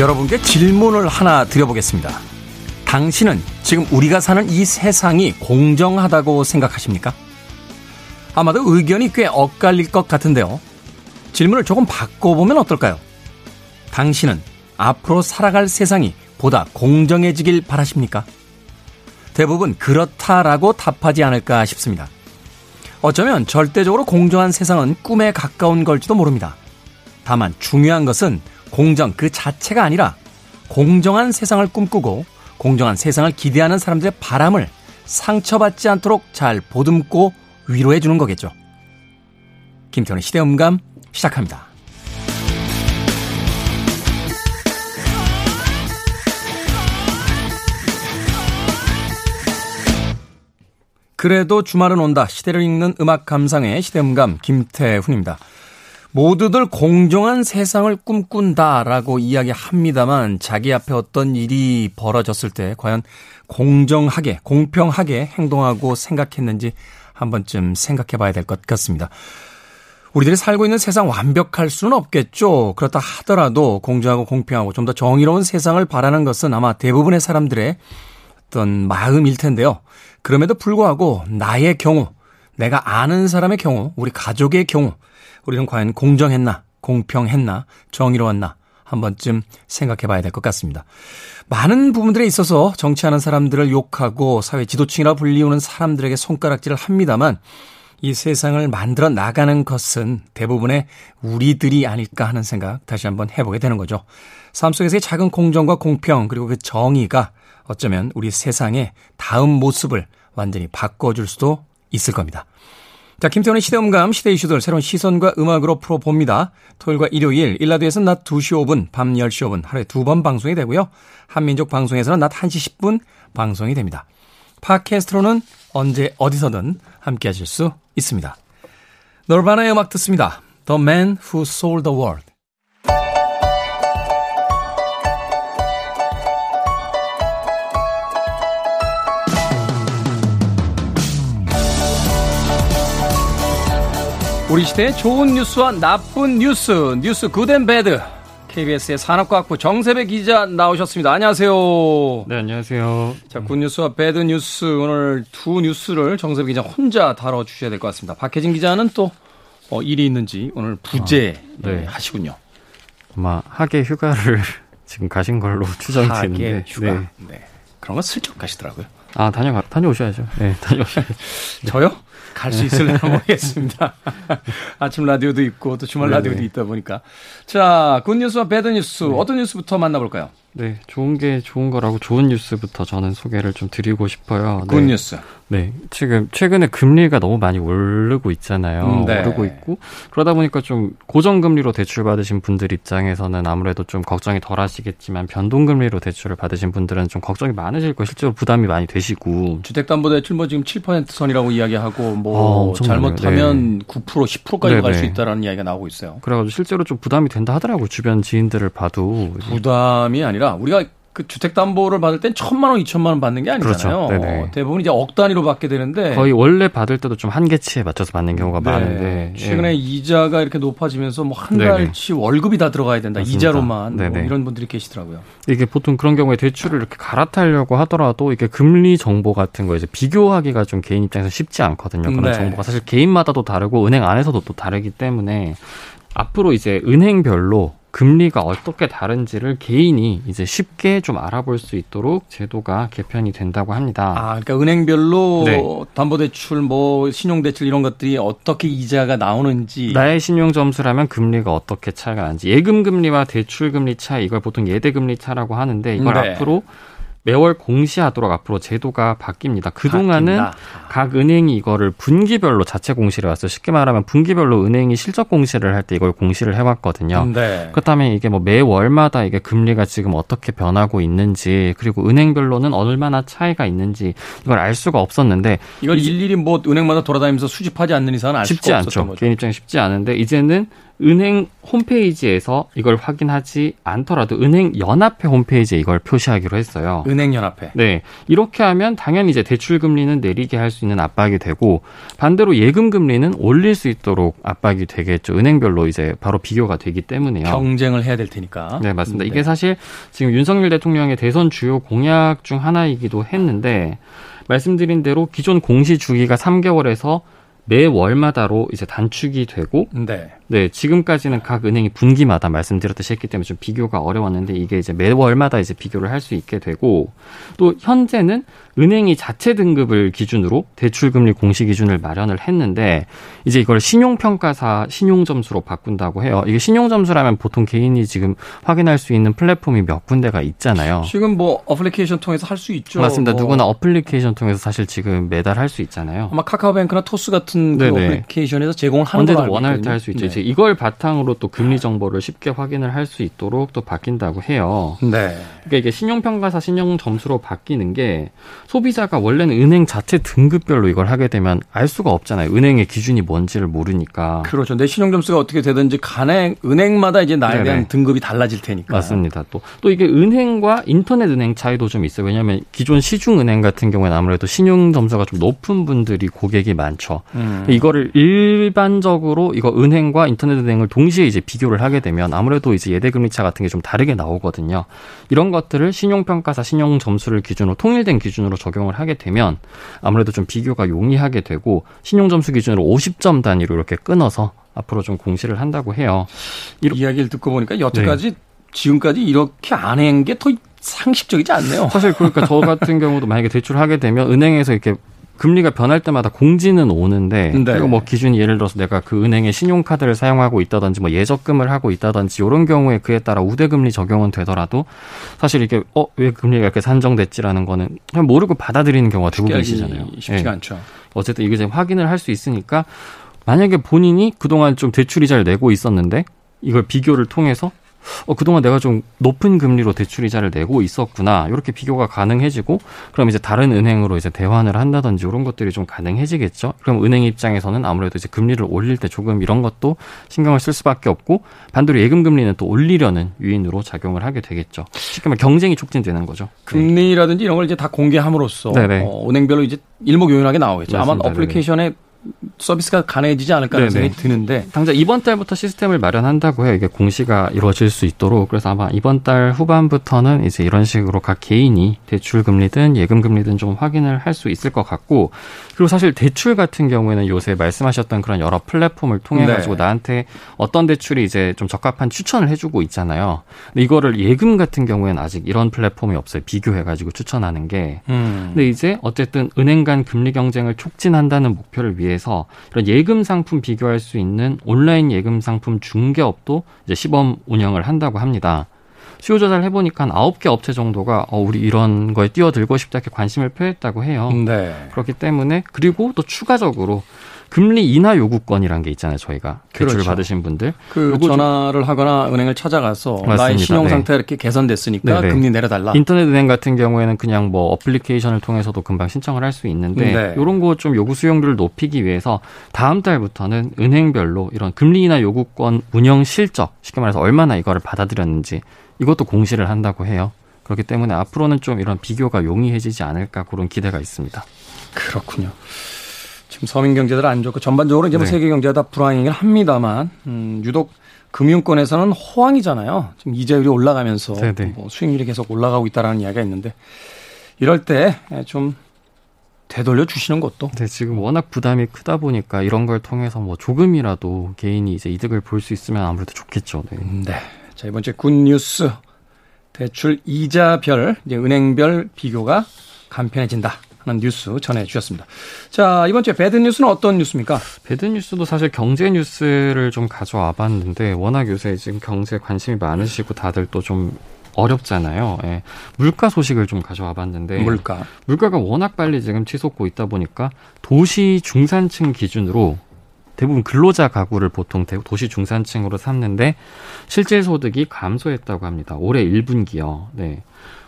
여러분께 질문을 하나 드려보겠습니다. 당신은 지금 우리가 사는 이 세상이 공정하다고 생각하십니까? 아마도 의견이 꽤 엇갈릴 것 같은데요. 질문을 조금 바꿔보면 어떨까요? 당신은 앞으로 살아갈 세상이 보다 공정해지길 바라십니까? 대부분 그렇다라고 답하지 않을까 싶습니다. 어쩌면 절대적으로 공정한 세상은 꿈에 가까운 걸지도 모릅니다. 다만 중요한 것은 공정 그 자체가 아니라 공정한 세상을 꿈꾸고 공정한 세상을 기대하는 사람들의 바람을 상처받지 않도록 잘 보듬고 위로해 주는 거겠죠. 김태훈의 시대음감 시작합니다. 그래도 주말은 온다. 시대를 읽는 음악 감상의 시대음감 김태훈입니다. 모두들 공정한 세상을 꿈꾼다라고 이야기합니다만 자기 앞에 어떤 일이 벌어졌을 때 과연 공정하게, 공평하게 행동하고 생각했는지 한 번쯤 생각해 봐야 될 것 같습니다. 우리들이 살고 있는 세상 완벽할 수는 없겠죠. 그렇다 하더라도 공정하고 공평하고 좀 더 정의로운 세상을 바라는 것은 아마 대부분의 사람들의 어떤 마음일 텐데요. 그럼에도 불구하고 나의 경우, 내가 아는 사람의 경우, 우리 가족의 경우, 우리는 과연 공정했나, 공평했나, 정의로웠나 한 번쯤 생각해 봐야 될 것 같습니다. 많은 부분들에 있어서 정치하는 사람들을 욕하고 사회 지도층이라 불리우는 사람들에게 손가락질을 합니다만 이 세상을 만들어 나가는 것은 대부분의 우리들이 아닐까 하는 생각 다시 한번 해보게 되는 거죠. 삶 속에서의 작은 공정과 공평 그리고 그 정의가 어쩌면 우리 세상의 다음 모습을 완전히 바꿔줄 수도 있을 겁니다. 자, 김태훈의 시대음감, 시대 이슈들 새로운 시선과 음악으로 풀어봅니다. 토요일과 일요일, 일라드에서는 낮 2시 5분, 밤 10시 5분, 하루에 두 번 방송이 되고요. 한민족 방송에서는 낮 1시 10분 방송이 됩니다. 팟캐스트로는 언제 어디서든 함께 하실 수 있습니다. 놀바나의 음악 듣습니다. The Man Who Sold the World. 우리 시대의 좋은 뉴스와 나쁜 뉴스, 뉴스 good and bad. KBS의 산업과학부 정세배 기자 나오셨습니다. 안녕하세요. 네, 안녕하세요. 자, good news와 bad news 오늘 두 뉴스를 정세배 기자 혼자 다뤄 주셔야 될 것 같습니다. 박혜진 기자는 또 어, 일이 있는지 오늘 부재 아, 네. 하시군요. 아마 하계 휴가를 지금 가신 걸로 추정이 되는데. 하계 휴가. 네. 네. 그런 거 슬쩍 가시더라고요. 아, 다녀가, 다녀오셔야죠. 네, 다녀오셔야죠. 저요? 갈 수 있을려나 모르겠습니다. 아침 라디오도 있고 또 주말 라디오도 네네. 있다 보니까. 자, 굿뉴스와 배드뉴스 네. 어떤 뉴스부터 만나볼까요? 네, 좋은 게 좋은 거라고 좋은 뉴스부터 저는 소개를 좀 드리고 싶어요. 네. 굿뉴스. 네, 지금 최근에 금리가 너무 많이 오르고 있잖아요. 음, 네. 오르고 있고 그러다 보니까 좀 고정 금리로 대출 받으신 분들 입장에서는 아무래도 좀 걱정이 덜하시겠지만 변동 금리로 대출을 받으신 분들은 좀 걱정이 많으실 거 실제로 부담이 많이 되시고 주택담보대출 뭐 지금 7% 선이라고 이야기하고 뭐 어, 잘못하면 네. 9% 10%까지 갈 수 있다라는 이야기가 나오고 있어요. 그래가지고 실제로 좀 부담이 된다 하더라고요. 주변 지인들을 봐도 부담이 아니라 우리가 그 주택담보를 받을 땐 천만 원, 이천만 원 받는 게 아니잖아요. 그렇죠. 대부분 이제 억 단위로 받게 되는데 거의 원래 받을 때도 좀 한계치에 맞춰서 받는 경우가 네. 많은데 최근에 예. 이자가 이렇게 높아지면서 뭐 한 달치 월급이 다 들어가야 된다. 맞습니다. 이자로만 뭐 이런 분들이 계시더라고요. 이게 보통 그런 경우에 대출을 이렇게 갈아타려고 하더라도 이게 금리 정보 같은 거 이제 비교하기가 좀 개인 입장에서 쉽지 않거든요. 그런 네. 정보가 사실 개인마다도 다르고 은행 안에서도 또 다르기 때문에 앞으로 이제 은행별로 금리가 어떻게 다른지를 개인이 이제 쉽게 좀 알아볼 수 있도록 제도가 개편이 된다고 합니다. 아, 그러니까 은행별로 네. 담보대출, 뭐 신용대출 이런 것들이 어떻게 이자가 나오는지 나의 신용 점수라면 금리가 어떻게 차이가 나는지 예금 금리와 대출 금리 차이 이걸 보통 예대 금리 차라고 하는데 이걸 네. 앞으로 매월 공시하도록 앞으로 제도가 바뀝니다. 그동안은 바뀐다. 각 은행이 이거를 분기별로 자체 공시를 해왔어요. 쉽게 말하면 분기별로 은행이 실적 공시를 할 때 이걸 공시를 해왔거든요. 네. 그렇다면 이게 뭐 매월마다 이게 금리가 지금 어떻게 변하고 있는지 그리고 은행별로는 얼마나 차이가 있는지 이걸 알 수가 없었는데 이걸 일일이 뭐 은행마다 돌아다니면서 수집하지 않는 이상은 알 쉽지 않죠. 거죠. 개인 입장에 쉽지 않은데 이제는 은행 홈페이지에서 이걸 확인하지 않더라도 은행 연합회 홈페이지에 이걸 표시하기로 했어요. 은행 연합회. 네. 이렇게 하면 당연히 이제 대출 금리는 내리게 할 수 있는 압박이 되고 반대로 예금 금리는 올릴 수 있도록 압박이 되겠죠. 은행별로 이제 바로 비교가 되기 때문에요. 경쟁을 해야 될 테니까. 네, 맞습니다. 네. 이게 사실 지금 윤석열 대통령의 대선 주요 공약 중 하나이기도 했는데 말씀드린 대로 기존 공시 주기가 3개월에서 매월마다로 이제 단축이 되고 네. 네, 지금까지는 각 은행이 분기마다 말씀드렸듯이 했기 때문에 좀 비교가 어려웠는데 이게 이제 매월마다 이제 비교를 할 수 있게 되고 또 현재는 은행이 자체 등급을 기준으로 대출 금리 공시 기준을 마련을 했는데 이제 이걸 신용 평가사 신용 점수로 바꾼다고 해요. 이게 신용 점수라면 보통 개인이 지금 확인할 수 있는 플랫폼이 몇 군데가 있잖아요. 지금 뭐 어플리케이션 통해서 할 수 있죠. 맞습니다. 뭐. 누구나 어플리케이션 통해서 사실 지금 매달 할 수 있잖아요. 아마 카카오뱅크나 토스 같은 그 어플리케이션에서 제공을 하는 언제든 원할 때 할 수 있죠. 네. 이걸 바탕으로 또 금리 정보를 쉽게 확인을 할 수 있도록 또 바뀐다고 해요. 네. 그러니까 이게 신용평가사 신용 점수로 바뀌는 게 소비자가 원래는 은행 자체 등급별로 이걸 하게 되면 알 수가 없잖아요. 은행의 기준이 뭔지를 모르니까. 그렇죠. 내 신용 점수가 어떻게 되든지 간에 은행마다 이제 나에 네네. 대한 등급이 달라질 테니까. 맞습니다. 또, 또 이게 은행과 인터넷 은행 차이도 좀 있어요. 왜냐하면 기존 시중은행 같은 경우에는 아무래도 신용 점수가 좀 높은 분들이 고객이 많죠. 음. 이거를 일반적으로 이거 은행과 인터넷 은행을 동시에 이제 비교를 하게 되면 아무래도 이제 예대금리차 같은 게 좀 다르게 나오거든요. 이런 것들을 신용평가사 신용 점수를 기준으로 통일된 기준으로 적용을 하게 되면 아무래도 좀 비교가 용이하게 되고 신용 점수 기준으로 50점 단위로 이렇게 끊어서 앞으로 좀 공시를 한다고 해요. 이런 이야기를 듣고 보니까 여태까지 네. 지금까지 이렇게 안 한 게 더 상식적이지 않네요. 사실 그러니까 저 같은 경우도 만약에 대출하게 되면 은행에서 이렇게 금리가 변할 때마다 공지는 오는데 네. 그리고 뭐 기준이 예를 들어서 내가 그 은행의 신용카드를 사용하고 있다든지 뭐 예적금을 하고 있다든지 이런 경우에 그에 따라 우대금리 적용은 되더라도 사실 이게 어 왜 금리가 이렇게 산정됐지라는 거는 그냥 모르고 받아들이는 경우가 대부분이시잖아요. 쉽지가 네. 않죠. 어쨌든 이게 이제 확인을 할 수 있으니까 만약에 본인이 그동안 좀 대출 이자를 내고 있었는데 이걸 비교를 통해서 어, 그동안 내가 좀 높은 금리로 대출 이자를 내고 있었구나. 이렇게 비교가 가능해지고, 그럼 이제 다른 은행으로 이제 대환을 한다든지 이런 것들이 좀 가능해지겠죠. 그럼 은행 입장에서는 아무래도 이제 금리를 올릴 때 조금 이런 것도 신경을 쓸 수밖에 없고, 반대로 예금 금리는 또 올리려는 유인으로 작용을 하게 되겠죠. 쉽게 말해 경쟁이 촉진되는 거죠. 네. 금리라든지 이런 걸 이제 다 공개함으로써 어, 은행별로 이제 일목요연하게 나오겠죠. 맞습니다. 아마 어플리케이션에 네네. 서비스가 가능해지지 않을까라는 네네. 생각이 드는데 당장 이번 달부터 시스템을 마련한다고 해요. 이게 공시가 이루어질 수 있도록 그래서 아마 이번 달 후반부터는 이제 이런 식으로 각 개인이 대출 금리든 예금 금리든 좀 확인을 할 수 있을 것 같고 그리고 사실 대출 같은 경우에는 요새 말씀하셨던 그런 여러 플랫폼을 통해 가지고 네. 나한테 어떤 대출이 이제 좀 적합한 추천을 해주고 있잖아요. 근데 이거를 예금 같은 경우에는 아직 이런 플랫폼이 없어요. 비교해 가지고 추천하는 게. 음. 근데 이제 어쨌든 은행 간 금리 경쟁을 촉진한다는 목표를 위해 위해서 이런 예금 상품 비교할 수 있는 온라인 예금 상품 중개업도 이제 시범 운영을 한다고 합니다. 수요 조사를 해보니까 한 아홉 개 업체 정도가 어, 우리 이런 거에 뛰어들고 싶다 이렇게 관심을 표했다고 해요. 네. 그렇기 때문에 그리고 또 추가적으로 금리 인하 요구권이라는 게 있잖아요. 저희가 대출을 그렇죠. 받으신 분들 그 전화를 하거나 은행을 찾아가서 맞습니다. 나의 신용 네. 상태 가 이렇게 개선됐으니까 네네. 금리 내려달라. 인터넷 은행 같은 경우에는 그냥 뭐 어플리케이션을 통해서도 금방 신청을 할 수 있는데 네. 이런 거 좀 요구 수용률을 높이기 위해서 다음 달부터는 은행별로 이런 금리 인하 요구권 운영 실적 쉽게 말해서 얼마나 이거를 받아들였는지 이것도 공시를 한다고 해요. 그렇기 때문에 앞으로는 좀 이런 비교가 용이해지지 않을까 그런 기대가 있습니다. 그렇군요. 지금 서민 경제들 안 좋고 전반적으로 이제 뭐 네. 세계 경제가 다 불황이긴 합니다만 음, 유독 금융권에서는 호황이잖아요. 지금 이자율이 올라가면서 네, 네. 뭐 수익률이 계속 올라가고 있다라는 이야기가 있는데 이럴 때 좀 되돌려 주시는 것도 네, 지금 워낙 부담이 크다 보니까 이런 걸 통해서 뭐 조금이라도 개인이 이제 이득을 볼 수 있으면 아무래도 좋겠죠. 네. 네. 자, 이번 주에 굿뉴스 대출 이자별 이제 은행별 비교가 간편해진다. 하는 뉴스 전해주셨습니다. 자, 이번 주에 bad news는 어떤 뉴스입니까? bad news도 사실 경제 뉴스를 좀 가져와 봤는데 워낙 요새 지금 경제에 관심이 많으시고 다들 또좀 어렵잖아요. 예. 물가 소식을 좀 가져와 봤는데 물가가 워낙 빨리 지금 치솟고 있다 보니까 도시 중산층 기준으로 대부분 근로자 가구를 보통 도시 중산층으로 삼는데 실질 소득이 감소했다고 합니다. 올해 1분기요. 네.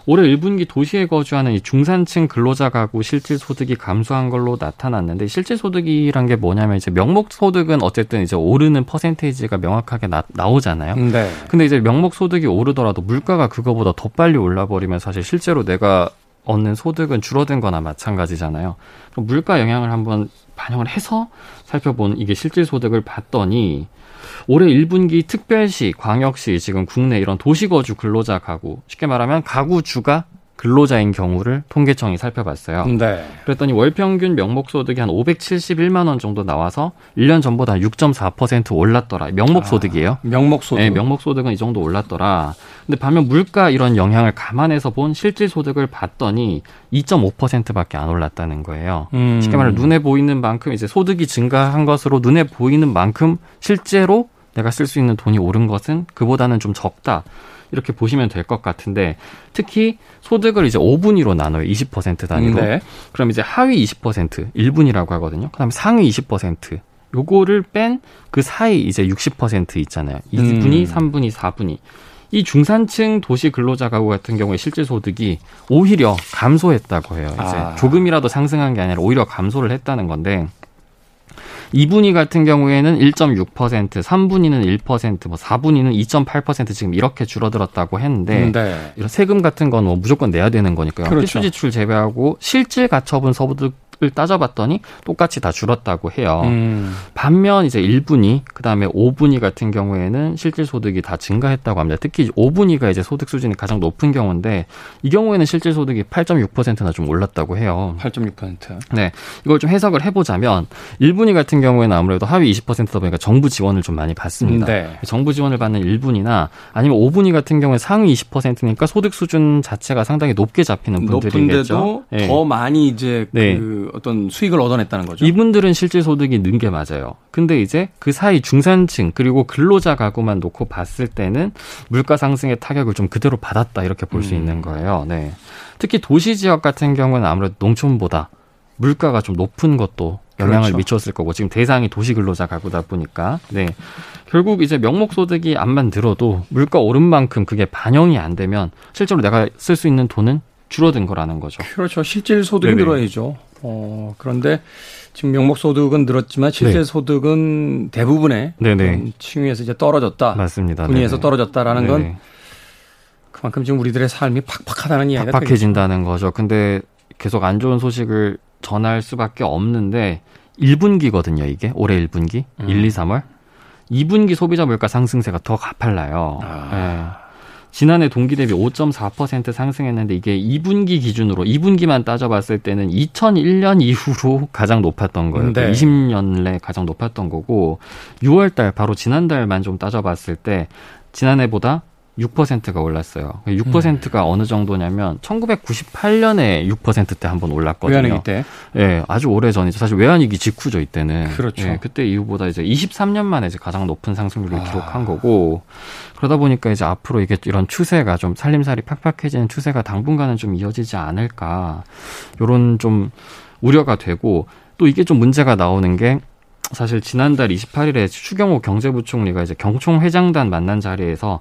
올해 1분기 도시에 거주하는 이 중산층 근로자 가구 실질 소득이 감소한 걸로 나타났는데 실질 소득이란 게 뭐냐면 이제 명목 소득은 어쨌든 이제 오르는 퍼센테이지가 명확하게 나, 나오잖아요. 네. 근데 이제 명목 소득이 오르더라도 물가가 그거보다 더 빨리 올라 버리면 사실 실제로 내가 얻는 소득은 줄어든 거나 마찬가지잖아요. 물가 영향을 한번 반영을 해서 살펴본 이게 실질 소득을 봤더니 올해 1분기 특별시, 광역시 지금 국내 이런 도시거주 근로자 가구 쉽게 말하면 가구주가 근로자인 경우를 통계청이 살펴봤어요. 네. 그랬더니 월 평균 명목 소득이 한 571만 원 정도 나와서 1년 전보다 6.4% 올랐더라. 명목 아, 소득이에요. 아, 명목 소득. 네, 명목 소득은 이 정도 올랐더라. 근데 반면 물가 이런 영향을 감안해서 본 실질 소득을 봤더니 2.5%밖에 안 올랐다는 거예요. 음. 쉽게 말해 눈에 보이는 만큼 이제 소득이 증가한 것으로 눈에 보이는 만큼 실제로 내가 쓸 수 있는 돈이 오른 것은 그보다는 좀 적다. 이렇게 보시면 될 것 같은데 특히 소득을 이제 5분위로 나눠요. 20% 단위로. 네. 그럼 이제 하위 20% 1분이라고 하거든요. 그다음에 상위 20% 요거를 뺀 그 사이 이제 60% 있잖아요. 2분위, 음. 3분위, 4분위. 이 중산층 도시 근로자 가구 같은 경우에 실질 소득이 오히려 감소했다고 해요. 이제 아. 조금이라도 상승한 게 아니라 오히려 감소를 했다는 건데 2분위 같은 경우에는 1.6%, 3분위는 1%, 뭐 4분위는 2.8% 지금 이렇게 줄어들었다고 했는데 음, 네. 이런 세금 같은 건 뭐 무조건 내야 되는 거니까요. 그렇죠. 필수 지출 제외하고 실질 가처분 소득 을 따져봤더니 똑같이 다 줄었다고 해요. 음. 반면 이제 1분위, 그 다음에 5분위 같은 경우에는 실질 소득이 다 증가했다고 합니다. 특히 5분위가 이제 소득 수준이 가장 높은 경우인데 이 경우에는 실질 소득이 8.6%나 좀 올랐다고 해요. 8.6%. 네. 이걸 좀 해석을 해 보자면 1분위 같은 경우에는 아무래도 하위 20%다 보니까 정부 지원을 좀 많이 받습니다. 네. 정부 지원을 받는 1분위나 아니면 5분위 같은 경우에 상위 20%니까 소득 수준 자체가 상당히 높게 잡히는 분들이겠죠. 높은데도 네. 더 많이 이제 네. 그 어떤 수익을 얻어냈다는 거죠. 이분들은 실질 소득이 는 게 맞아요. 근데 이제 그 사이 중산층 그리고 근로자 가구만 놓고 봤을 때는 물가 상승의 타격을 좀 그대로 받았다 이렇게 볼수 음. 있는 거예요. 네. 특히 도시 지역 같은 경우는 아무래도 농촌보다 물가가 좀 높은 것도 영향을 그렇죠. 미쳤을 거고 지금 대상이 도시 근로자 가구다 보니까 네 결국 이제 명목 소득이 안만 들어도 물가 오른 만큼 그게 반영이 안 되면 실제로 내가 쓸 수 있는 돈은 줄어든 거라는 거죠. 그렇죠. 실질 소득이 네네. 늘어야죠. 어, 그런데 지금 명목 소득은 늘었지만 실제 네. 소득은 대부분의 네네. 층위에서 이제 떨어졌다. 맞습니다. 분위에서 떨어졌다라는 네네. 건 그만큼 지금 우리들의 삶이 팍팍하다는 이야기가 팍팍해진다는 되겠죠. 거죠. 근데 계속 안 좋은 소식을 전할 수밖에 없는데 1분기거든요, 이게. 올해 1분기. 음. 1, 2, 3월. 2분기 소비자 물가 상승세가 더 가팔라요. 아. 네. 지난해 동기 대비 5.4% 상승했는데 이게 2분기 기준으로 2분기만 따져봤을 때는 2001년 이후로 가장 높았던 거예요. 네. 20년 내 가장 높았던 거고 6월달 바로 지난달만 좀 따져봤을 때 지난해보다 6%가 올랐어요. 6%가 음. 어느 정도냐면 1998년에 6%때 한번 올랐거든요. 외환위기 때. 예, 네, 아주 오래 전이죠. 사실 외환위기 직후죠 이때는. 그렇죠. 예, 그때 이후보다 이제 23년 만에 이제 가장 높은 상승률을 아. 기록한 거고 그러다 보니까 이제 앞으로 이게 이런 추세가 좀 살림살이 팍팍해지는 추세가 당분간은 좀 이어지지 않을까 요런 좀 우려가 되고 또 이게 좀 문제가 나오는 게 사실 지난달 28일에 추경호 경제부총리가 이제 경총회장단 만난 자리에서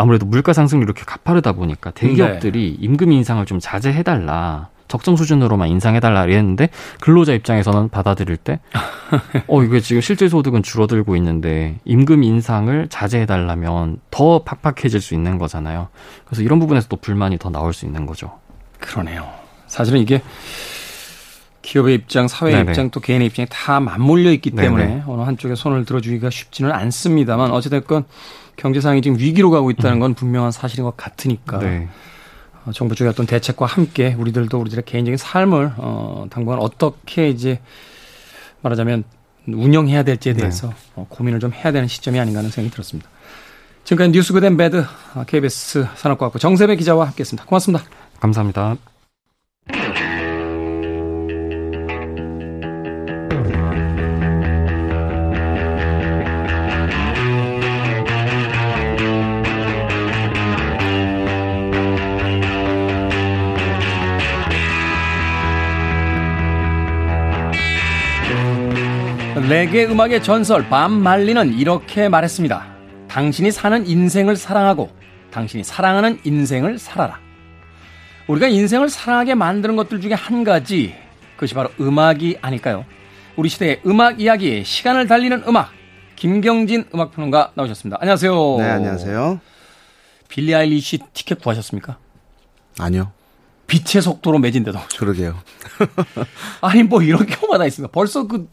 아무래도 물가 상승률이 이렇게 가파르다 보니까 대기업들이 네. 임금 인상을 좀 자제해달라. 적정 수준으로만 인상해달라 이랬는데 근로자 입장에서는 받아들일 때, 어 이게 지금 실질 소득은 줄어들고 있는데 임금 인상을 자제해달라면 더 팍팍해질 수 있는 거잖아요. 그래서 이런 부분에서 또 불만이 더 나올 수 있는 거죠. 그러네요. 사실은 이게 기업의 입장, 사회의 네네. 입장, 또 개인의 입장이 다 맞물려 있기 때문에 네네. 어느 한쪽에 손을 들어주기가 쉽지는 않습니다만 어찌됐건 경제상이 지금 위기로 가고 있다는 음. 건 분명한 사실인 것 같으니까 네. 어, 정부 쪽의 어떤 대책과 함께 우리들도 우리들의 개인적인 삶을 어, 당분간 어떻게 이제 말하자면 운영해야 될지에 네. 대해서 네. 어, 고민을 좀 해야 되는 시점이 아닌가 하는 생각이 들었습니다. 지금까지 뉴스 그댄 배드 KBS 산업과학부 정세배 기자와 함께했습니다. 고맙습니다. 감사합니다. 레게 음악의 전설 밤 말리는 이렇게 말했습니다. 당신이 사는 인생을 사랑하고 당신이 사랑하는 인생을 살아라. 우리가 인생을 사랑하게 만드는 것들 중에 한 가지 그것이 바로 음악이 아닐까요? 우리 시대의 음악 이야기 시간을 달리는 음악 김경진 음악평론가 나오셨습니다. 안녕하세요. 네, 안녕하세요. 빌리 아일리시 티켓 구하셨습니까? 아니요. 빛의 속도로 매진돼도. 그러게요. 아니 뭐 이런 경우가 다 있습니다. 벌써 그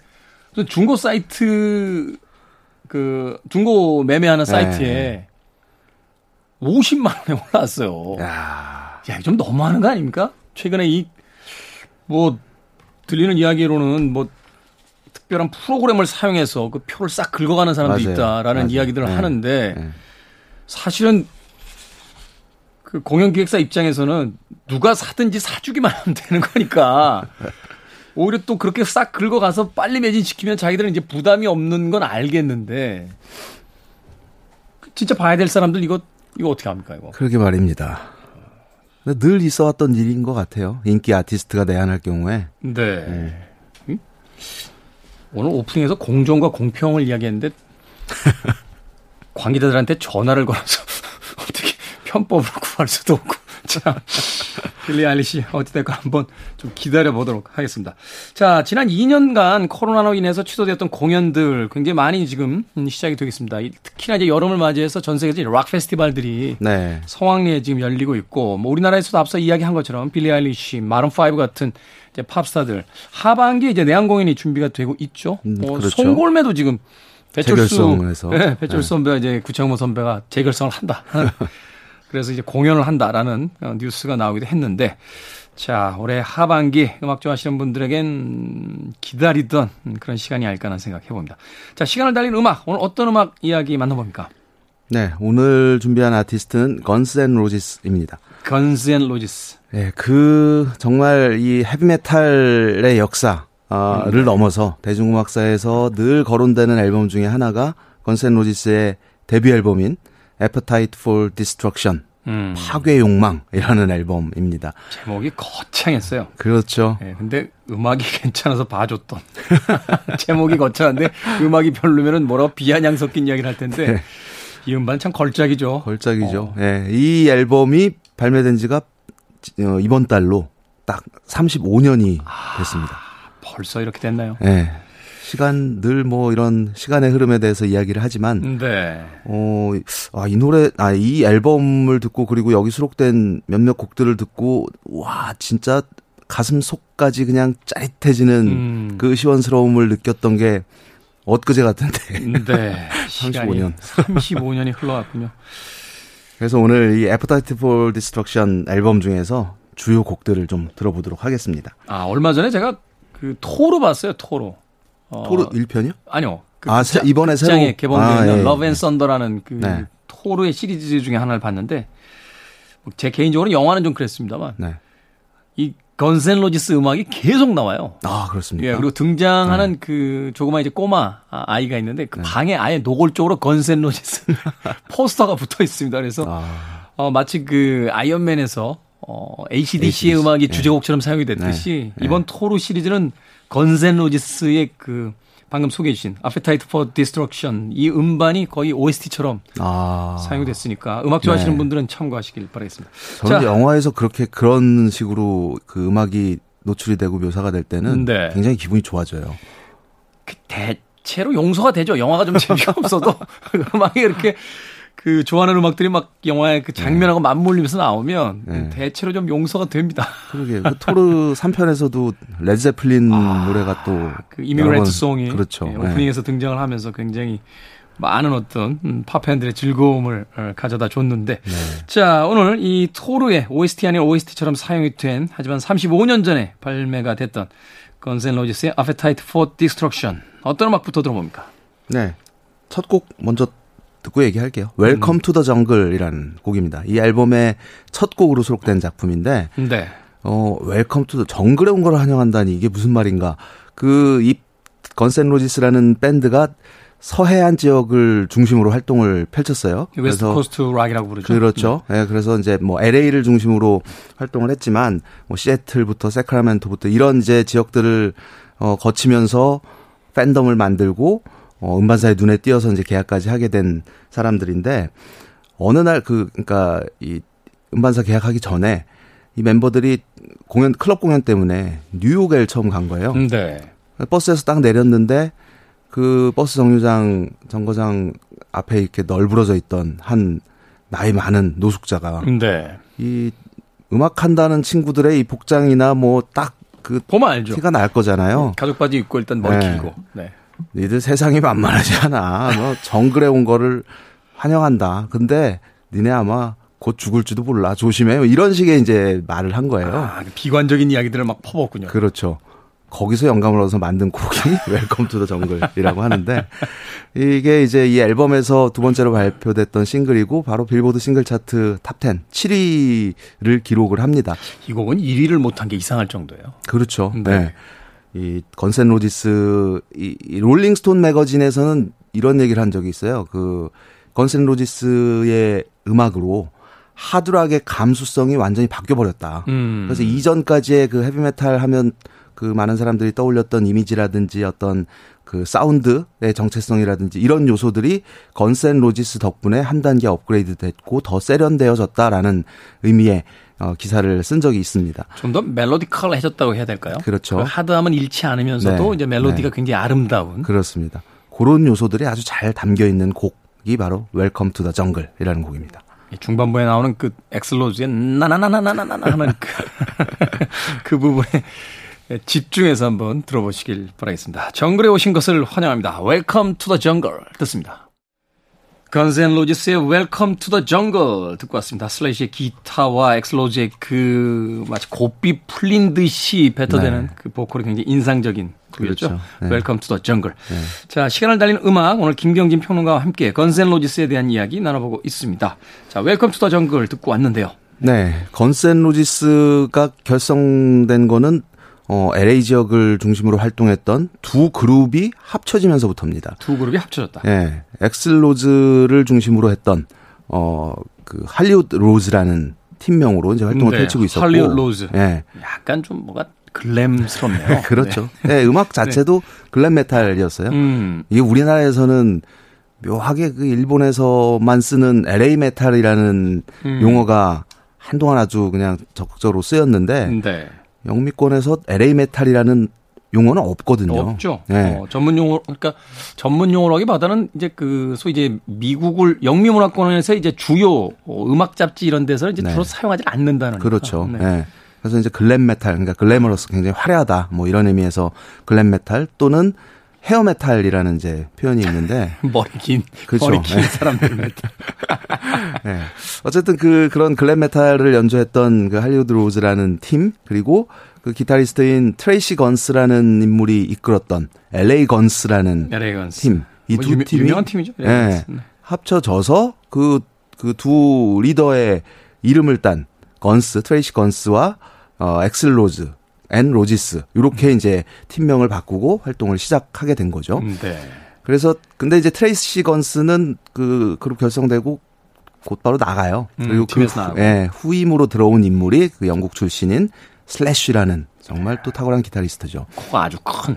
중고 사이트 그 중고 매매하는 네. 사이트에 네. 50만 원에 올라왔어요. 야, 야, 좀 너무하는 거 아닙니까? 최근에 이 뭐 들리는 이야기로는 뭐 특별한 프로그램을 사용해서 그 표를 싹 긁어가는 사람도 맞아요. 있다라는 맞아요. 이야기들을 네. 하는데 네. 사실은 그 공연 기획사 입장에서는 누가 사든지 사주기만 하면 되는 거니까 오히려 또 그렇게 싹 긁어가서 빨리 매진시키면 자기들은 이제 부담이 없는 건 알겠는데 진짜 봐야 될 사람들 이거 이거 어떻게 합니까 이거? 그러게 말입니다. 늘 있어왔던 일인 것 같아요. 인기 아티스트가 내한할 경우에. 네. 네. 음? 오늘 오프닝에서 공정과 공평을 이야기했는데 관계자들한테 전화를 걸어서 어떻게 편법으로 구할 수도 없고. 자, 빌리 알리시 어찌됐건 한번 좀 기다려 보도록 하겠습니다. 자, 지난 2년간 코로나로 인해서 취소되었던 공연들 굉장히 많이 지금 시작이 되겠습니다. 특히나 이제 여름을 맞이해서 전 세계적인 락 페스티벌들이 네. 성황리에 지금 열리고 있고, 뭐 우리나라에서도 앞서 이야기한 것처럼 빌리 알리시, 마룬 5 같은 이제 팝스타들 하반기에 이제 내한 공연이 준비가 되고 있죠. 음, 뭐 그렇죠. 송골매도 지금 배철수, 네, 배철수 네. 선배가 이제 구창모 선배가 재결성을 한다. 그래서 이제 공연을 한다라는 어, 뉴스가 나오기도 했는데 자, 올해 하반기 음악 좋아하시는 분들에겐 기다리던 그런 시간이 아닐까 하는 생각 해봅니다. 자, 시간을 달린 음악. 오늘 어떤 음악 이야기 만나봅니까? 네, 오늘 준비한 아티스트는 Guns N' Roses입니다. Guns N' Roses. 네, 그 정말 이 헤비메탈의 역사를 음, 네. 넘어서 대중음악사에서 늘 거론되는 앨범 중에 하나가 Guns N' Roses의 데뷔 앨범인 Appetite for Destruction. 음. 파괴 욕망이라는 앨범입니다. 제목이 거창했어요. 그렇죠. 네, 근데 음악이 괜찮아서 봐줬던. 제목이 거창한데 음악이 별로면은 뭐라고 비아냥 섞인 이야기를 할 텐데 네. 이 음반 참 걸작이죠. 걸작이죠. 어. 네, 이 앨범이 발매된 지가 어, 이번 달로 딱 35년이 아, 됐습니다. 벌써 이렇게 됐나요? 네. 시간 늘 뭐 이런 시간의 흐름에 대해서 이야기를 하지만 네. 어, 아, 이 노래 아, 이 앨범을 듣고 그리고 여기 수록된 몇몇 곡들을 듣고 와, 진짜 가슴 속까지 그냥 짜릿해지는 음. 그 시원스러움을 느꼈던 게 엊그제 같은데. 네. 35년. 35년이 흘러왔군요. 그래서 오늘 이 Appetite for Destruction 앨범 중에서 주요 곡들을 좀 들어보도록 하겠습니다. 아, 얼마 전에 제가 그 토르 봤어요, 토르. 어, 토르 1편이요? 아니요. 그 아, 자, 이번에 새로 개봉된 아, 예, Love and Thunder라는 그 네. 토르의 시리즈 중에 하나를 봤는데 제 개인적으로 영화는 좀 그랬습니다만 네. 이 Guns N' Roses 음악이 계속 나와요. 아, 그렇습니까? 예, 그리고 등장하는 네. 그 조그만 이제 꼬마 아, 아이가 있는데 그 네. 방에 아예 노골적으로 Guns N' Roses 포스터가 붙어 있습니다. 그래서 아. 어, 마치 그 아이언맨에서 어, ACDC의 ACDC. 음악이 네. 주제곡처럼 사용이 됐듯이 네. 이번 토르 시리즈는 건센 로지스의 그 방금 소개해 주신 Appetite for Destruction 이 음반이 거의 OST처럼 아. 사용이 됐으니까 음악 좋아하시는 네. 분들은 참고하시길 바라겠습니다. 저는 자. 영화에서 그렇게 그런 식으로 그 음악이 노출이 되고 묘사가 될 때는 네. 굉장히 기분이 좋아져요. 그 대체로 용서가 되죠. 영화가 좀 재미가 없어도 음악이 이렇게 그 좋아하는 음악들이 막 영화의 그 장면하고 네. 맞물리면서 나오면 네. 대체로 좀 용서가 됩니다. 그러게 그 토르 3편에서 Led Zeppelin 아, 노래가 또그 Immigrant Song이 그렇죠. 네, 오프닝에서 네. 등장을 하면서 굉장히 많은 어떤 음, 팝팬들의 즐거움을 어, 가져다 줬는데 네. 자 오늘 이 토르의 OST 아닌 OST처럼 사용이 된 하지만 35년 전에 발매가 됐던 Guns N' Roses의 Appetite for Destruction 어떤 음악부터 들어봅니까? 네. 첫 곡 먼저 듣고 얘기할게요. Welcome to the Jungle이라는 곡입니다. 이 앨범의 첫 곡으로 수록된 작품인데 네. 어, Welcome to the Jungle에 온 걸 환영한다니 이게 무슨 말인가? 그이 Guns N' Roses라는 밴드가 서해안 지역을 중심으로 활동을 펼쳤어요. West Coast rock이라고 부르죠. 그렇죠. 네. 네. 그래서 이제 뭐 LA를 중심으로 활동을 했지만 뭐 시애틀부터 세크라멘토부터 이런 이제 지역들을 어 거치면서 팬덤을 만들고 어, 음반사의 눈에 띄어서 이제 계약까지 하게 된 사람들인데 어느 날 그 그러니까 이 음반사 계약하기 전에 이 멤버들이 공연 클럽 공연 때문에 뉴욕에 처음 간 거예요. 네. 버스에서 딱 내렸는데 그 버스 정류장 정거장 앞에 이렇게 널브러져 있던 한 나이 많은 노숙자가 네. 이 음악 한다는 친구들의 이 복장이나 뭐 딱 그 보면 알죠. 티가 날 거잖아요. 가죽 바지 입고 일단 머리 네. 길고. 네. 니들 세상이 만만하지 않아. 너 정글에 온 거를 환영한다. 근데 니네 아마 곧 죽을지도 몰라. 조심해. 이런 식의 이제 말을 한 거예요. 아, 비관적인 이야기들을 막 퍼붓군요. 그렇죠. 거기서 영감을 얻어서 만든 곡이 Welcome to the Jungle이라고 하는데 이게 이제 이 앨범에서 두 번째로 발표됐던 싱글이고 바로 빌보드 싱글 차트 top 10, 7위를 기록을 합니다. 이 곡은 1위를 못한 게 이상할 정도예요. 그렇죠. 네. 네. 이 Guns N' Roses 이, 이 Rolling Stone magazine에서는 이런 얘기를 한 적이 있어요. 그 Guns N' Roses의 음악으로 하드락의 감수성이 완전히 바뀌어 버렸다. 음. 그래서 이전까지의 그 헤비메탈 하면 그 많은 사람들이 떠올렸던 이미지라든지 어떤 그 사운드의 정체성이라든지 이런 요소들이 Guns N' Roses 덕분에 한 단계 업그레이드 됐고 더 세련되어졌다라는 의미의 어, 기사를 쓴 적이 있습니다. 좀 더 melodical해졌다고 해야 될까요? 그렇죠. 그 hard함은 잃지 않으면서도 네. 이제 멜로디가 네. 굉장히 아름다운. 그렇습니다. 그런 요소들이 아주 잘 담겨 있는 곡이 바로 Welcome to the Jungle이라는 곡입니다. 중반부에 나오는 그 Axl Rose의 나나나나나나나 하는 그, 그 부분에 예, 집중해서 한번 들어보시길 바라겠습니다. 정글에 오신 것을 환영합니다. Welcome to the jungle 듣습니다. Guns N' Roses의 Welcome to the jungle 듣고 왔습니다. 슬래시의 기타와 액슬 로즈의 그 마치 고삐 풀린 듯이 뱉어대는 네. 그 보컬이 굉장히 인상적인 곡이었죠. 그렇죠. 네. Welcome to the jungle. 네. 자, 시간을 달리는 음악 오늘 김경진 평론가와 함께 Guns N' Roses에 대한 이야기 나눠보고 있습니다. 자, Welcome to the jungle 듣고 왔는데요. 네, Guns N' Roses가 결성된 거는 어, LA 지역을 중심으로 활동했던 두 그룹이 합쳐지면서부터입니다. 두 그룹이 합쳐졌다. 예. 액슬 로즈를 중심으로 했던 어, 그 Hollywood Rose라는 팀명으로 이제 활동을 네, 펼치고 있었고 Hollywood Rose. 예. 약간 좀 뭐가 glam스럽네요. 그렇죠. 네. 네, 음악 자체도 네. glam metal이었어요. 음. 이게 우리나라에서는 묘하게 그 일본에서만 쓰는 LA metal이라는 음. 용어가 한동안 아주 그냥 적극적으로 쓰였는데 네. 영미권에서 LA metal이라는 용어는 없거든요. 없죠. 네. 어, 전문 용어 그러니까 전문 용어라기보다는 이제 그 소위 이제 미국을 영미 문화권에서 이제 주요 음악 잡지 이런 데서 이제 네. 주로 사용하지 않는다는 그렇죠. 네. 네. 그래서 이제 glam metal 그러니까 glamorous 굉장히 화려하다 뭐 이런 의미에서 glam metal 또는 hair metal이라는 이제 표현이 있는데 머리 긴 그렇죠. 머리 긴 네. 사람들 메탈. 네. 어쨌든 그 그런 glam metal을 연주했던 그 Hollywood Rose라는 팀 그리고 그 기타리스트인 트레이시 건스라는 인물이 이끌었던 LA Guns라는 LA Guns. 팀. 이 두 뭐 팀이 유명한 팀이죠. 네. 네. 합쳐져서 그 그 두 리더의 이름을 딴 Guns, 트레이시 건스와 어 액슬 로즈 N' Roses 이렇게 이제 팀명을 바꾸고 활동을 시작하게 된 거죠. 음, 네. 그래서 근데 이제 트레이시 건스는 그 그룹 결성되고 곧바로 나가요. 음, 그리고 그 후, 예, 후임으로 들어온 인물이 그 영국 출신인 슬래시라는 정말 또 탁월한 기타리스트죠. 코가 아주 큰.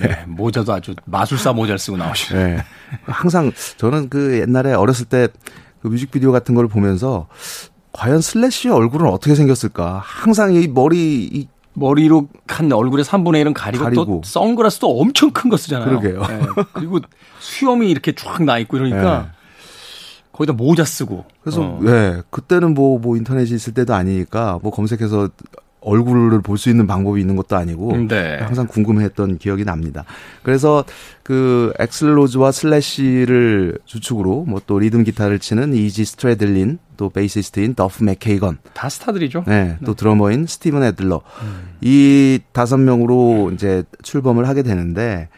네. 모자도 아주 마술사 모자를 쓰고 나오시죠. 네. 항상 저는 그 옛날에 어렸을 때 그 뮤직비디오 같은 걸 보면서 과연 슬래시의 얼굴은 어떻게 생겼을까? 항상 이 머리 이 머리로 한 얼굴의 3분의 1은 가리고, 가리고. 또 선글라스도 엄청 큰 거 쓰잖아요. 그러게요. 네. 그리고 수염이 이렇게 쫙 나 있고 이러니까 네. 거기다 모자 쓰고. 그래서 어. 네 그때는 뭐뭐 뭐 인터넷이 있을 때도 아니니까 뭐 검색해서 얼굴을 볼 수 있는 방법이 있는 것도 아니고 네. 항상 궁금해했던 기억이 납니다. 그래서 그 액슬 로즈와 슬래시를 주축으로 뭐 또 리듬 기타를 치는 이지 스트래들린 또 베이시스트인 더프 맥케이건 다 스타들이죠. 네, 또 네. 드러머인 스티븐 애들러 음. 이 다섯 명으로 이제 출범을 하게 되는데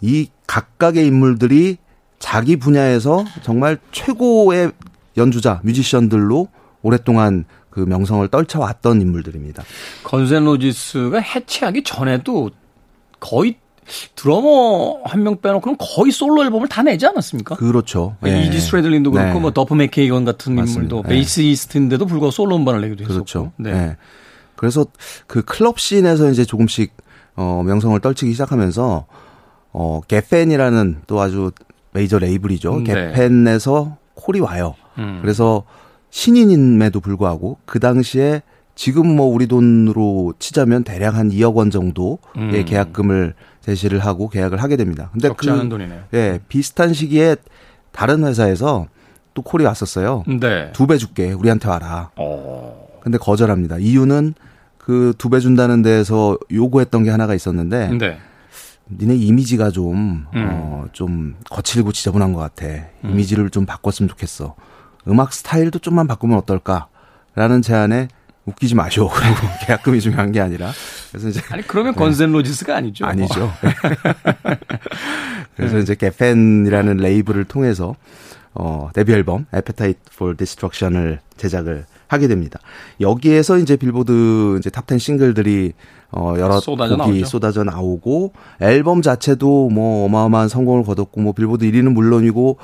이 각각의 인물들이 자기 분야에서 정말 최고의 연주자 뮤지션들로 오랫동안 그 명성을 떨쳐왔던 인물들입니다. Guns N' Roses가 해체하기 전에도 거의 드러머 한 명 빼놓고는 거의 솔로 앨범을 다 내지 않았습니까? 그렇죠. 네. 이지 스트래들린도 그렇고 네. 뭐 더프 맥케이건 같은 맞습니다. 인물도 네. 베이시스트인데도 불구하고 솔로 음반을 내기도 했었고. 그렇죠. 네. 네. 그래서 그 클럽 scene에서 이제 조금씩 어 명성을 떨치기 시작하면서 어, Geffen이라는 또 아주 메이저 label이죠. 네. Geffen에서 call이 와요. 음. 그래서 신인임에도 불구하고 그 당시에 지금 뭐 우리 돈으로 치자면 대략 한 2억 원 정도의 음. 계약금을 제시를 하고 계약을 하게 됩니다. 근데 그 않은 돈이네요. 예, 비슷한 시기에 다른 회사에서 또 콜이 왔었어요. 네. 두 배 줄게. 우리한테 와라. 어. 근데 거절합니다. 이유는 그 두 배 준다는 데에서 요구했던 게 하나가 있었는데 네. 니네 이미지가 좀, 음. 어, 좀 거칠고 지저분한 것 같아. 음. 이미지를 좀 바꿨으면 좋겠어. 음악 스타일도 좀만 바꾸면 어떨까? 라는 제안에 웃기지 마쇼. 그리고 계약금이 중요한 게 아니라. 그래서 이제. 아니, 그러면 네. 건센 로지스가 아니죠. 아니죠. 그래서 네. 이제 개펜이라는 레이블을 통해서 어, 데뷔 앨범 Appetite for Destruction을 제작을 하게 됩니다. 여기에서 이제 빌보드 이제 top 10 싱글들이 어 여러 쏟아져 곡이 나오죠. 쏟아져 나오고 앨범 자체도 뭐 어마어마한 성공을 거뒀고 뭐 빌보드 1위는 물론이고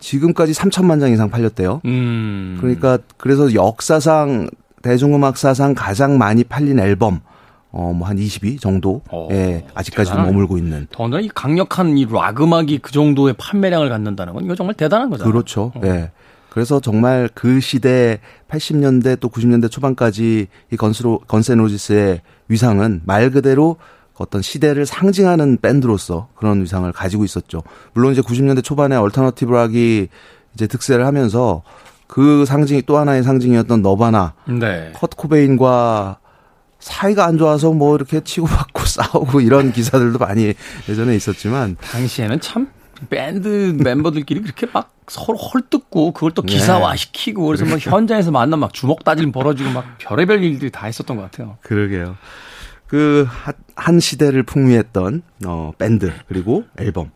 지금까지 3천만 장 이상 팔렸대요. 음. 그러니까 그래서 역사상 대중음악 사상 가장 많이 팔린 앨범 어, 뭐, 한 20위 정도, 어, 예, 아직까지도 대단하네. 머물고 있는. 더구나 이 강력한 이 락 음악이 그 정도의 판매량을 갖는다는 건 이거 정말 대단한 거잖아요. 그렇죠. 어. 예. 그래서 정말 그 시대 80년대 또 90년대 초반까지 이 건스로, Guns N' Roses의 위상은 말 그대로 어떤 시대를 상징하는 밴드로서 그런 위상을 가지고 있었죠. 물론 이제 90년대 초반에 alternative rock이 이제 득세를 하면서 그 상징이 또 하나의 상징이었던 Nirvana, 네. 커트 코베인과 사이가 안 좋아서 뭐 이렇게 치고받고 싸우고 이런 기사들도 많이 예전에 있었지만 당시에는 참 밴드 멤버들끼리 그렇게 막 서로 헐뜯고 그걸 또 네. 기사화시키고 그래서 뭐 현장에서 만나 막 주먹 다짐 벌어지고 막 별의별 일들이 다 있었던 것 같아요. 그러게요. 그 한 시대를 풍미했던 어 밴드 그리고 앨범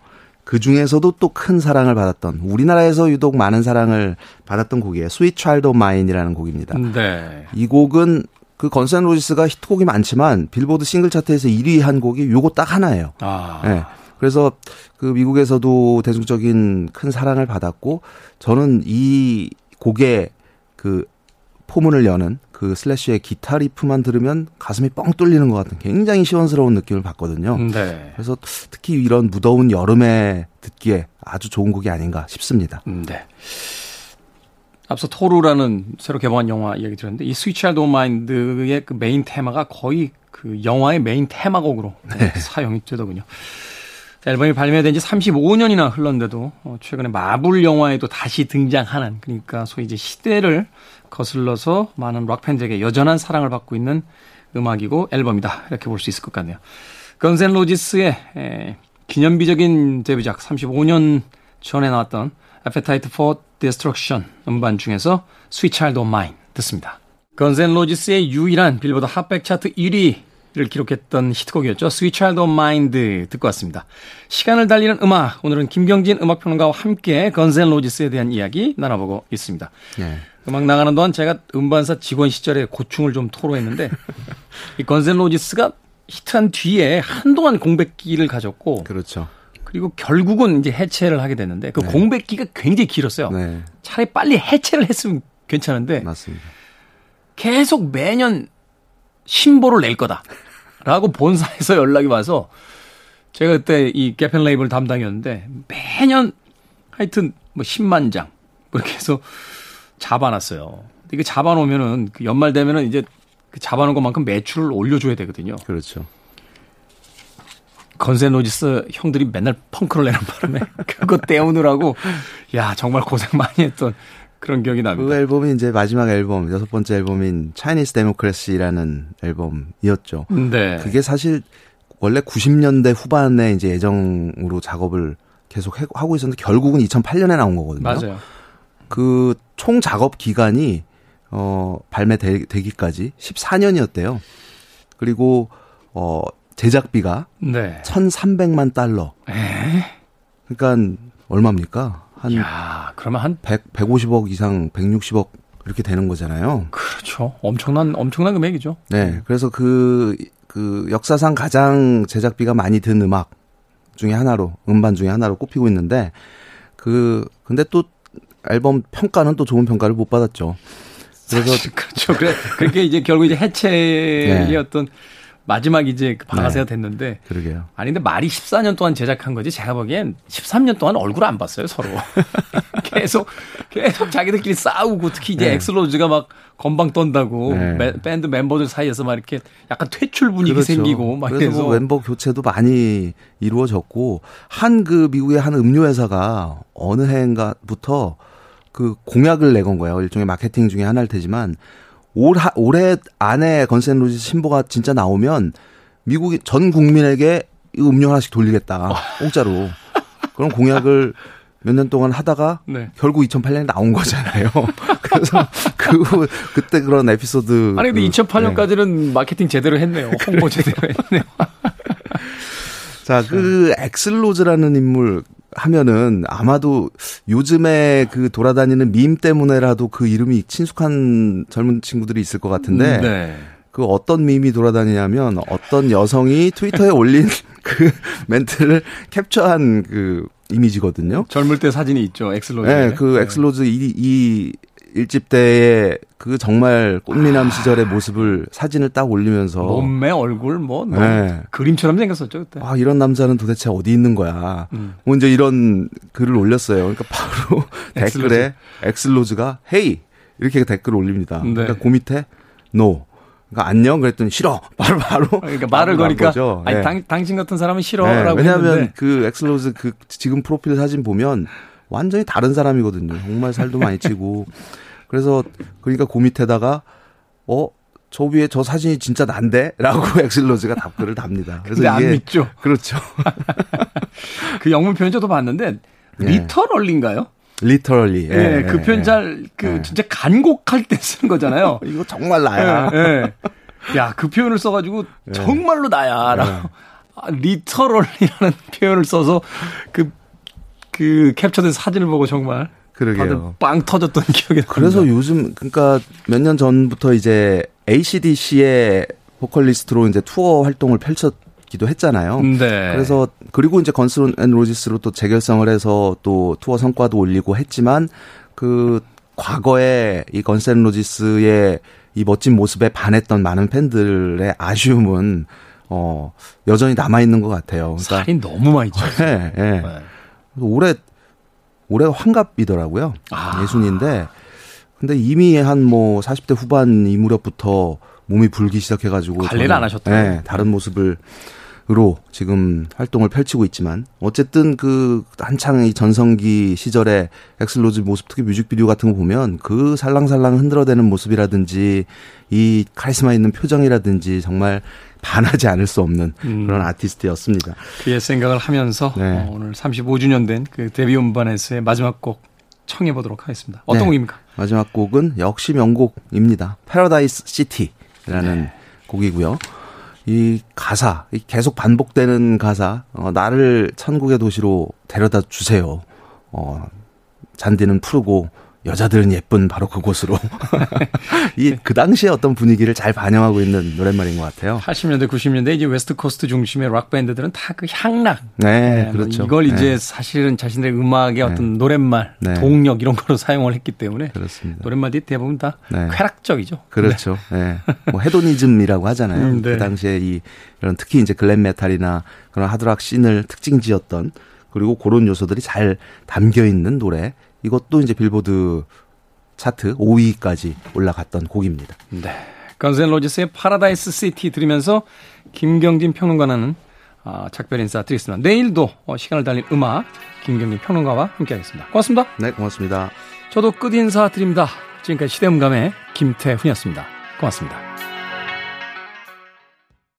그 중에서도 또 큰 사랑을 받았던 우리나라에서 유독 많은 사랑을 받았던 곡이에요. Sweet Child O' Mine이라는 곡입니다. 네. 이 곡은 그 Guns N' Roses가 히트곡이 많지만 빌보드 싱글 차트에서 1위 한 곡이 요거 딱 하나예요. 아. 네. 그래서 그 미국에서도 대중적인 큰 사랑을 받았고 저는 이 곡의 그 포문을 여는 그 슬래시의 기타 riff만 들으면 가슴이 뻥 뚫리는 것 같은 굉장히 시원스러운 느낌을 받거든요. 네. 그래서 특히 이런 무더운 여름에 듣기에 아주 좋은 곡이 아닌가 싶습니다. 네. 앞서 토르라는 새로 개봉한 영화 이야기 들었는데 이 스위치 알드 마인드의 그 메인 테마가 거의 그 영화의 메인 테마곡으로 네. 사용이 되더군요. 앨범이 발매된 지 35년이나 흘렀는데도 어, 최근에 마블 영화에도 다시 등장하는 그러니까 소위 이제 시대를 거슬러서 많은 락 팬들에게 여전한 사랑을 받고 있는 음악이고 앨범이다 이렇게 볼 수 있을 것 같네요. 건스 앤 로지스의 에, 기념비적인 데뷔작 35년 전에 나왔던 Appetite for Destruction 음반 중에서 Sweet Child O' Mine 듣습니다. 건스 앤 로지스의 유일한 빌보드 핫백 차트 1위를 기록했던 히트곡이었죠. Sweet Child O' Mine 듣고 왔습니다. 시간을 달리는 음악 오늘은 김경진 음악평론가와 함께 건스 앤 로지스에 대한 이야기 나눠보고 있습니다. 네. 음악 나가는 동안 제가 음반사 직원 시절에 고충을 좀 토로했는데 이 건스 앤 로지스가 히트한 뒤에 한동안 공백기를 가졌고 그렇죠. 그리고 결국은 이제 해체를 하게 됐는데 그 네. 공백기가 굉장히 길었어요. 네. 차라리 빨리 해체를 했으면 괜찮은데 맞습니다. 계속 매년 신보를 낼 거다. 라고 본사에서 연락이 와서 제가 그때 이 개펜 레이블 담당이었는데 매년 하여튼 뭐 10만 장 이렇게 해서 잡아놨어요. 이게 잡아놓으면은 그 연말 되면은 이제 그 잡아놓은 것만큼 매출을 올려줘야 되거든요. 그렇죠. 건센로지스 형들이 맨날 펑크를 내는 바람에 그거 때우느라고 야 정말 고생 많이 했던 그런 기억이 납니다. 그 앨범이 이제 마지막 앨범 여섯 번째 앨범인 차이니스 데모크래시라는 앨범이었죠. 네. 그게 사실 원래 90년대 후반에 이제 예정으로 작업을 계속 하고 있었는데 결국은 2008년에 나온 거거든요. 맞아요. 그 총 작업 기간이 어 발매되기까지 14년이었대요. 그리고 어 제작비가 네. 1,300만 달러. 에? 그러니까 얼마입니까? 한 야, 그러면 한 100, 150억 이상 160억 이렇게 되는 거잖아요. 그렇죠. 엄청난 엄청난 금액이죠. 네. 그래서 그그 그 역사상 가장 제작비가 많이 든 음악 중에 하나로 음반 중에 하나로 꼽히고 있는데 그 근데 또 앨범 평가는 또 좋은 평가를 못 받았죠. 그래서 그렇죠. 그래 그게 이제 결국 이제 해체의 네. 어떤 마지막 이제 그 방아쇠가 네. 됐는데. 그러게요. 아니 근데 말이 14년 동안 제작한 거지 제가 보기엔 13년 동안 얼굴 안 봤어요 서로. 계속 계속 자기들끼리 싸우고 특히 이제 네. 엑슬로즈가 막 건방 떤다고 네. 밴드 멤버들 사이에서 막 이렇게 약간 퇴출 분위기 그렇죠. 생기고 막 그래서 뭐 멤버 교체도 많이 이루어졌고 한 그 미국의 한 음료 회사가 어느 해인가부터 그 공약을 내건 거예요. 일종의 마케팅 중에 하나일 테지만 올 하, 올해 안에 건센 로지 신보가 진짜 나오면 미국이 전 국민에게 음료 하나씩 돌리겠다. 공짜로. 그런 공약을 몇 년 동안 하다가 네. 결국 2008년에 나온 거잖아요. 그래서 그 그때 그런 에피소드 아니 근데 그, 2008년까지는 네. 마케팅 제대로 했네요. 홍보 제대로 했네요. 자, 그 엑슬로즈라는 인물 하면은 아마도 요즘에 그 돌아다니는 밈 때문에라도 그 이름이 친숙한 젊은 친구들이 있을 것 같은데 음, 네. 그 어떤 밈이 돌아다니냐면 어떤 여성이 트위터에 올린 그 멘트를 캡처한 그 이미지거든요. 젊을 때 사진이 있죠. 액슬 로즈. 네, 그 네. 액슬 로즈 이, 이 일집 때의 그 정말 꽃미남 아. 시절의 모습을 사진을 딱 올리면서 몸매 얼굴 뭐 네. 그림처럼 생겼었죠 그때. 아 이런 남자는 도대체 어디 있는 거야. 음. 뭐 이제 이런 글을 올렸어요. 그러니까 바로 댓글에 액슬 로즈가 hey 이렇게 댓글을 올립니다. 네. 그러니까 그 밑에 no. 그러니까 안녕 그랬더니 싫어 바로 바로 그러니까 말을 거니까 거죠. 아니 네. 당, 당신 같은 사람은 싫어라고 네. 왜냐하면 했는데. 그 액슬 로즈 그 지금 프로필 사진 보면 완전히 다른 사람이거든요. 정말 살도 많이 찌고 그래서 그러니까 그 밑에다가 어. 저 위에 저 사진이 진짜 난데 라고 액슬 로즈가 답글을 답니다. 그래서 이게 안 믿죠. 그렇죠. 그 영문 표현 저도 봤는데 네. literally인가요? literally. 예, 예, 그 표현 잘그 예. 진짜 간곡할 때 쓰는 거잖아요. 이거 정말 나야. 예, 예. 야, 그 표현을 써가지고 예. 정말로 나야. 라고. 아, literally라는 표현을 써서 그, 그 캡처된 사진을 보고 정말 그러게요. 빵 터졌던 기억이 납니다. 그래서 요즘 그러니까 몇 년 전부터 이제 ACDC의 보컬리스트로 이제 투어 활동을 펼쳤기도 했잖아요. 네. 그래서 그리고 이제 건스 앤 로지스로 또 재결성을 해서 또 투어 성과도 올리고 했지만 그 과거에 이 건스 앤 로지스의 이 멋진 모습에 반했던 많은 팬들의 아쉬움은 어 여전히 남아 있는 것 같아요. 그러니까 살이 너무 많이 쪘어요. 네, 네. 네. 올해 올해 환갑이더라고요. 아. 예순인데 근데 이미 한 뭐 40대 후반 이 무렵부터 몸이 불기 시작해가지고 관리를 안 하셨다. 네, 다른 모습을 으로 지금 활동을 펼치고 있지만 어쨌든 그 한창 이 전성기 시절에 엑슬로즈 모습 특히 뮤직비디오 같은 거 보면 그 살랑살랑 흔들어대는 모습이라든지 이 카리스마 있는 표정이라든지 정말 반하지 않을 수 없는 음. 그런 아티스트였습니다. 그의 생각을 하면서 네. 어, 오늘 35주년 된 그 데뷔 음반에서의 마지막 곡 청해 보도록 하겠습니다. 어떤 네. 곡입니까? 마지막 곡은 역시 명곡입니다. Paradise City라는 네. 곡이고요. 이 가사, 이 계속 반복되는 가사, 어, 나를 천국의 도시로 데려다 주세요. 어, 잔디는 푸르고 여자들은 예쁜 바로 그곳으로 이 그 당시에 어떤 분위기를 잘 반영하고 있는 노랫말인 것 같아요. 80년대 90년대 이제 웨스트 코스트 중심의 락 밴드들은 다 그 향락. 네, 네 그렇죠. 뭐 이걸 이제 네. 사실은 자신들의 음악의 네. 어떤 노랫말, 네. 동력 이런 거로 사용을 했기 때문에 그렇습니다. 노랫말들이 대부분 다 네. 쾌락적이죠. 그렇죠. 네. 뭐 hedonism이라고 하잖아요. 음, 그 당시에 이 이런 특히 이제 글램 메탈이나 그런 하드락 씬을 특징지었던 그리고 그런 요소들이 잘 담겨 있는 노래 이것도 이제 빌보드 차트 5위까지 올라갔던 곡입니다. 네. 건스 앤 로지스의 Paradise City 들으면서 김경진 평론가는 아, 작별 인사 드리겠습니다. 내일도 어, 시간을 달리는 음악 김경진 평론가와 함께하겠습니다. 고맙습니다. 네, 고맙습니다. 저도 끝 인사 드립니다. 지금까지 시대음감의 김태훈이었습니다. 고맙습니다.